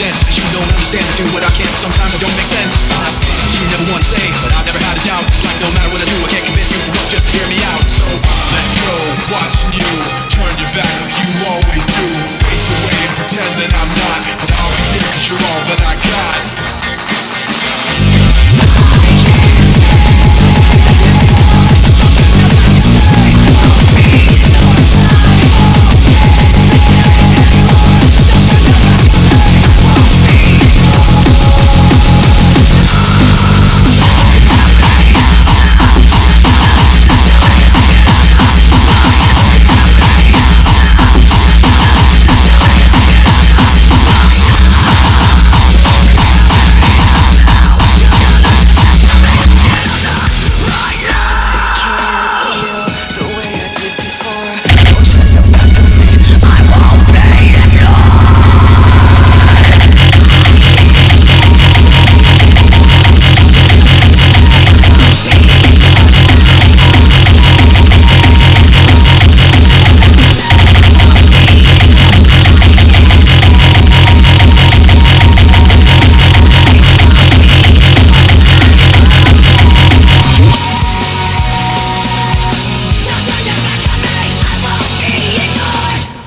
then You don't understand, I do what I can. Sometimes I don't make sense. You never want to say, but I've never had a doubt. It's like no matter what I do, I can't convince you once just to hear me out. So let go, watching you Turn your back like you always do. Face away and pretend that I'm not. But I'll be here cause you're all that I got.